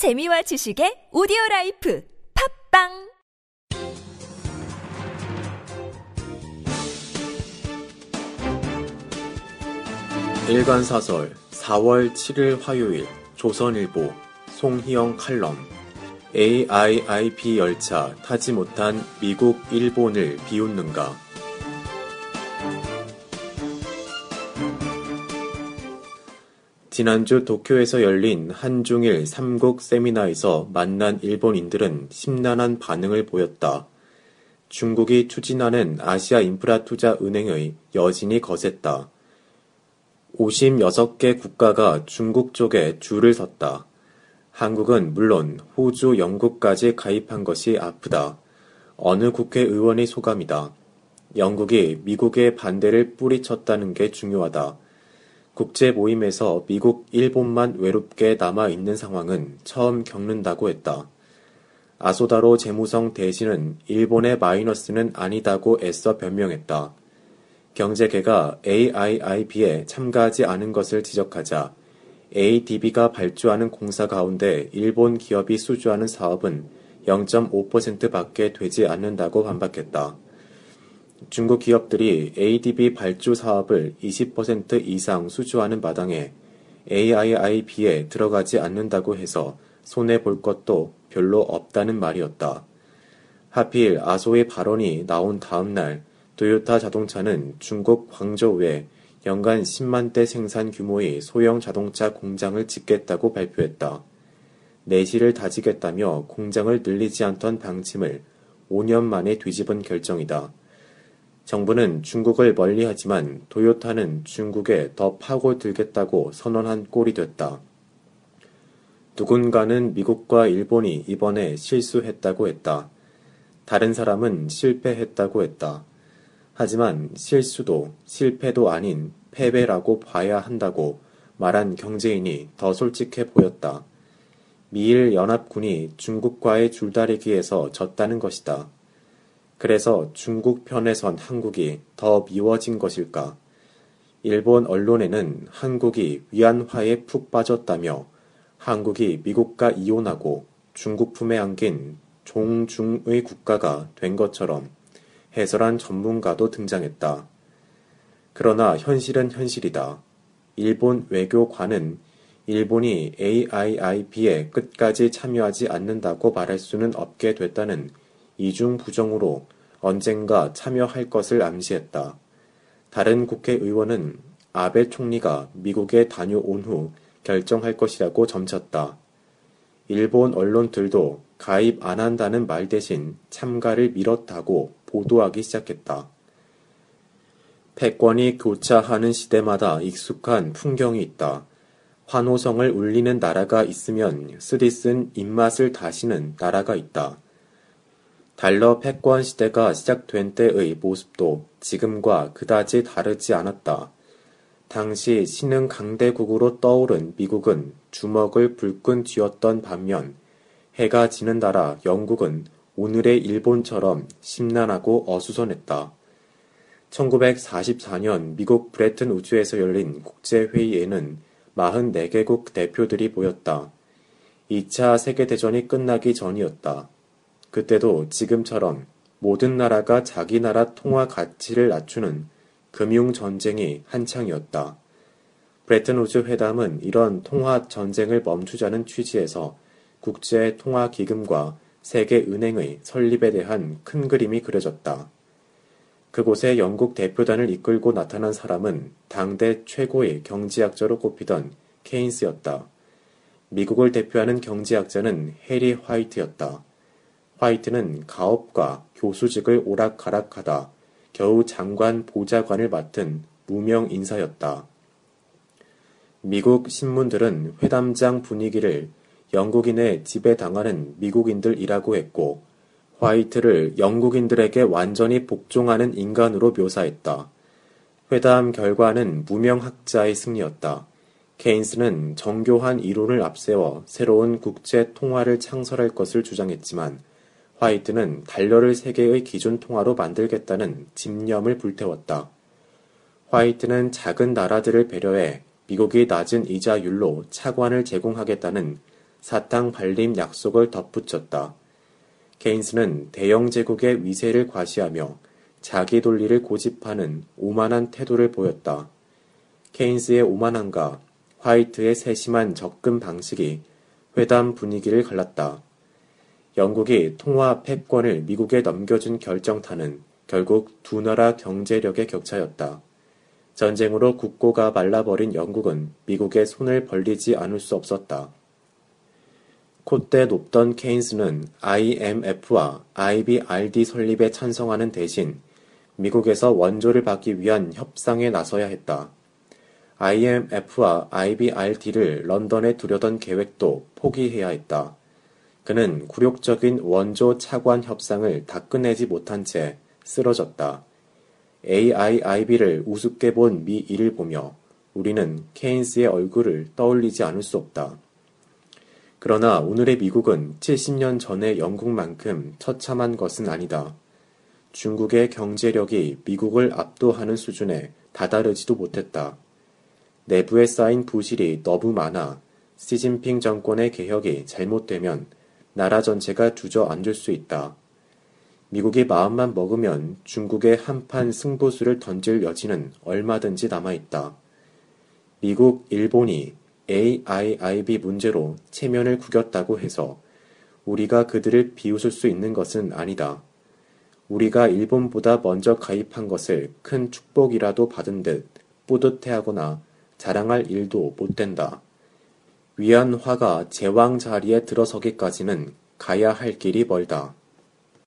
재미와 지식의 오디오 라이프 팟빵! 일간사설 4월 7일 화요일 조선일보 송희영 칼럼. AIIB 열차 타지 못한 미국, 일본을 비웃는가 지난주 도쿄에서 열린 한중일 3국 세미나에서 만난 일본인들은 심란한 반응을 보였다. 중국이 추진하는 아시아 인프라 투자 은행의 여진이 거셌다. 56개 국가가 중국 쪽에 줄을 섰다. 한국은 물론 호주, 영국까지 가입한 것이 아프다. 어느 국회의원의 소감이다. 영국이 미국의 반대를 뿌리쳤다는 게 중요하다. 국제 모임에서 미국, 일본만 외롭게 남아 있는 상황은 처음 겪는다고 했다. 아소다로 재무성 대신은 일본의 마이너스는 아니다고 애써 변명했다. 경제계가 AIIB에 참가하지 않은 것을 지적하자 ADB가 발주하는 공사 가운데 일본 기업이 수주하는 사업은 0.5% 밖에 되지 않는다고 반박했다. 중국 기업들이 ADB 발주 사업을 20% 이상 수주하는 마당에 AIIB에 들어가지 않는다고 해서 손해 볼 것도 별로 없다는 말이었다. 하필 아소의 발언이 나온 다음 날 도요타 자동차는 중국 광저우에 연간 10만 대 생산 규모의 소형 자동차 공장을 짓겠다고 발표했다. 내실을 다지겠다며 공장을 늘리지 않던 방침을 5년 만에 뒤집은 결정이다. 정부는 중국을 멀리하지만 도요타는 중국에 더 파고들겠다고 선언한 꼴이 됐다. 누군가는 미국과 일본이 이번에 실수했다고 했다. 다른 사람은 실패했다고 했다. 하지만 실수도 실패도 아닌 패배라고 봐야 한다고 말한 경제인이 더 솔직해 보였다. 미일 연합군이 중국과의 줄다리기에서 졌다는 것이다. 그래서 중국 편에 선 한국이 더 미워진 것일까? 일본 언론에는 한국이 위안화에 푹 빠졌다며 한국이 미국과 이혼하고 중국 품에 안긴 종중의 국가가 된 것처럼 해설한 전문가도 등장했다. 그러나 현실은 현실이다. 일본 외교관은 일본이 AIIB에 끝까지 참여하지 않는다고 말할 수는 없게 됐다는 이중 부정으로 언젠가 참여할 것을 암시했다. 다른 국회의원은 아베 총리가 미국에 다녀온 후 결정할 것이라고 점쳤다. 일본 언론들도 가입 안 한다는 말 대신 참가를 미뤘다고 보도하기 시작했다. 패권이 교차하는 시대마다 익숙한 풍경이 있다. 환호성을 울리는 나라가 있으면 쓰디쓴 입맛을 다시는 나라가 있다. 달러 패권 시대가 시작된 때의 모습도 지금과 그다지 다르지 않았다. 당시 신흥 강대국으로 떠오른 미국은 주먹을 불끈 쥐었던 반면 해가 지는 나라 영국은 오늘의 일본처럼 심란하고 어수선했다. 1944년 미국 브레튼 우주에서 열린 국제회의에는 44개국 대표들이 모였다. 2차 세계대전이 끝나기 전이었다. 그때도 지금처럼 모든 나라가 자기 나라 통화 가치를 낮추는 금융 전쟁이 한창이었다. 브레튼 우즈 회담은 이런 통화 전쟁을 멈추자는 취지에서 국제 통화 기금과 세계 은행의 설립에 대한 큰 그림이 그려졌다. 그곳에 영국 대표단을 이끌고 나타난 사람은 당대 최고의 경제학자로 꼽히던 케인스였다. 미국을 대표하는 경제학자는 해리 화이트였다. 화이트는 가업과 교수직을 오락가락하다 겨우 장관 보좌관을 맡은 무명 인사였다. 미국 신문들은 회담장 분위기를 영국인의 지배당하는 미국인들이라고 했고 화이트를 영국인들에게 완전히 복종하는 인간으로 묘사했다. 회담 결과는 무명학자의 승리였다. 케인스는 정교한 이론을 앞세워 새로운 국제 통화를 창설할 것을 주장했지만 화이트는 달러를 세계의 기준 통화로 만들겠다는 집념을 불태웠다. 화이트는 작은 나라들을 배려해 미국이 낮은 이자율로 차관을 제공하겠다는 사탕 발림 약속을 덧붙였다. 케인스는 대영 제국의 위세를 과시하며 자기 논리를 고집하는 오만한 태도를 보였다. 케인스의 오만함과 화이트의 세심한 접근 방식이 회담 분위기를 갈랐다. 영국이 통화 패권을 미국에 넘겨준 결정타는 결국 두 나라 경제력의 격차였다. 전쟁으로 국고가 말라버린 영국은 미국의 손을 벌리지 않을 수 없었다. 콧대 높던 케인스는 IMF와 IBRD 설립에 찬성하는 대신 미국에서 원조를 받기 위한 협상에 나서야 했다. IMF와 IBRD를 런던에 두려던 계획도 포기해야 했다. 그는 굴욕적인 원조 차관 협상을 다 끝내지 못한 채 쓰러졌다. AIIB를 우습게 본미 일을 보며 우리는 케인스의 얼굴을 떠올리지 않을 수 없다. 그러나 오늘의 미국은 70년 전의 영국만큼 처참한 것은 아니다. 중국의 경제력이 미국을 압도하는 수준에 다다르지도 못했다. 내부에 쌓인 부실이 너무 많아 시진핑 정권의 개혁이 잘못되면 나라 전체가 주저앉을 수 있다. 미국이 마음만 먹으면 중국의 한판 승부수를 던질 여지는 얼마든지 남아있다. 미국, 일본이 AIIB 문제로 체면을 구겼다고 해서 우리가 그들을 비웃을 수 있는 것은 아니다. 우리가 일본보다 먼저 가입한 것을 큰 축복이라도 받은 듯 뿌듯해하거나 자랑할 일도 못 된다. 위안화가 제왕 자리에 들어서기까지는 가야 할 길이 멀다.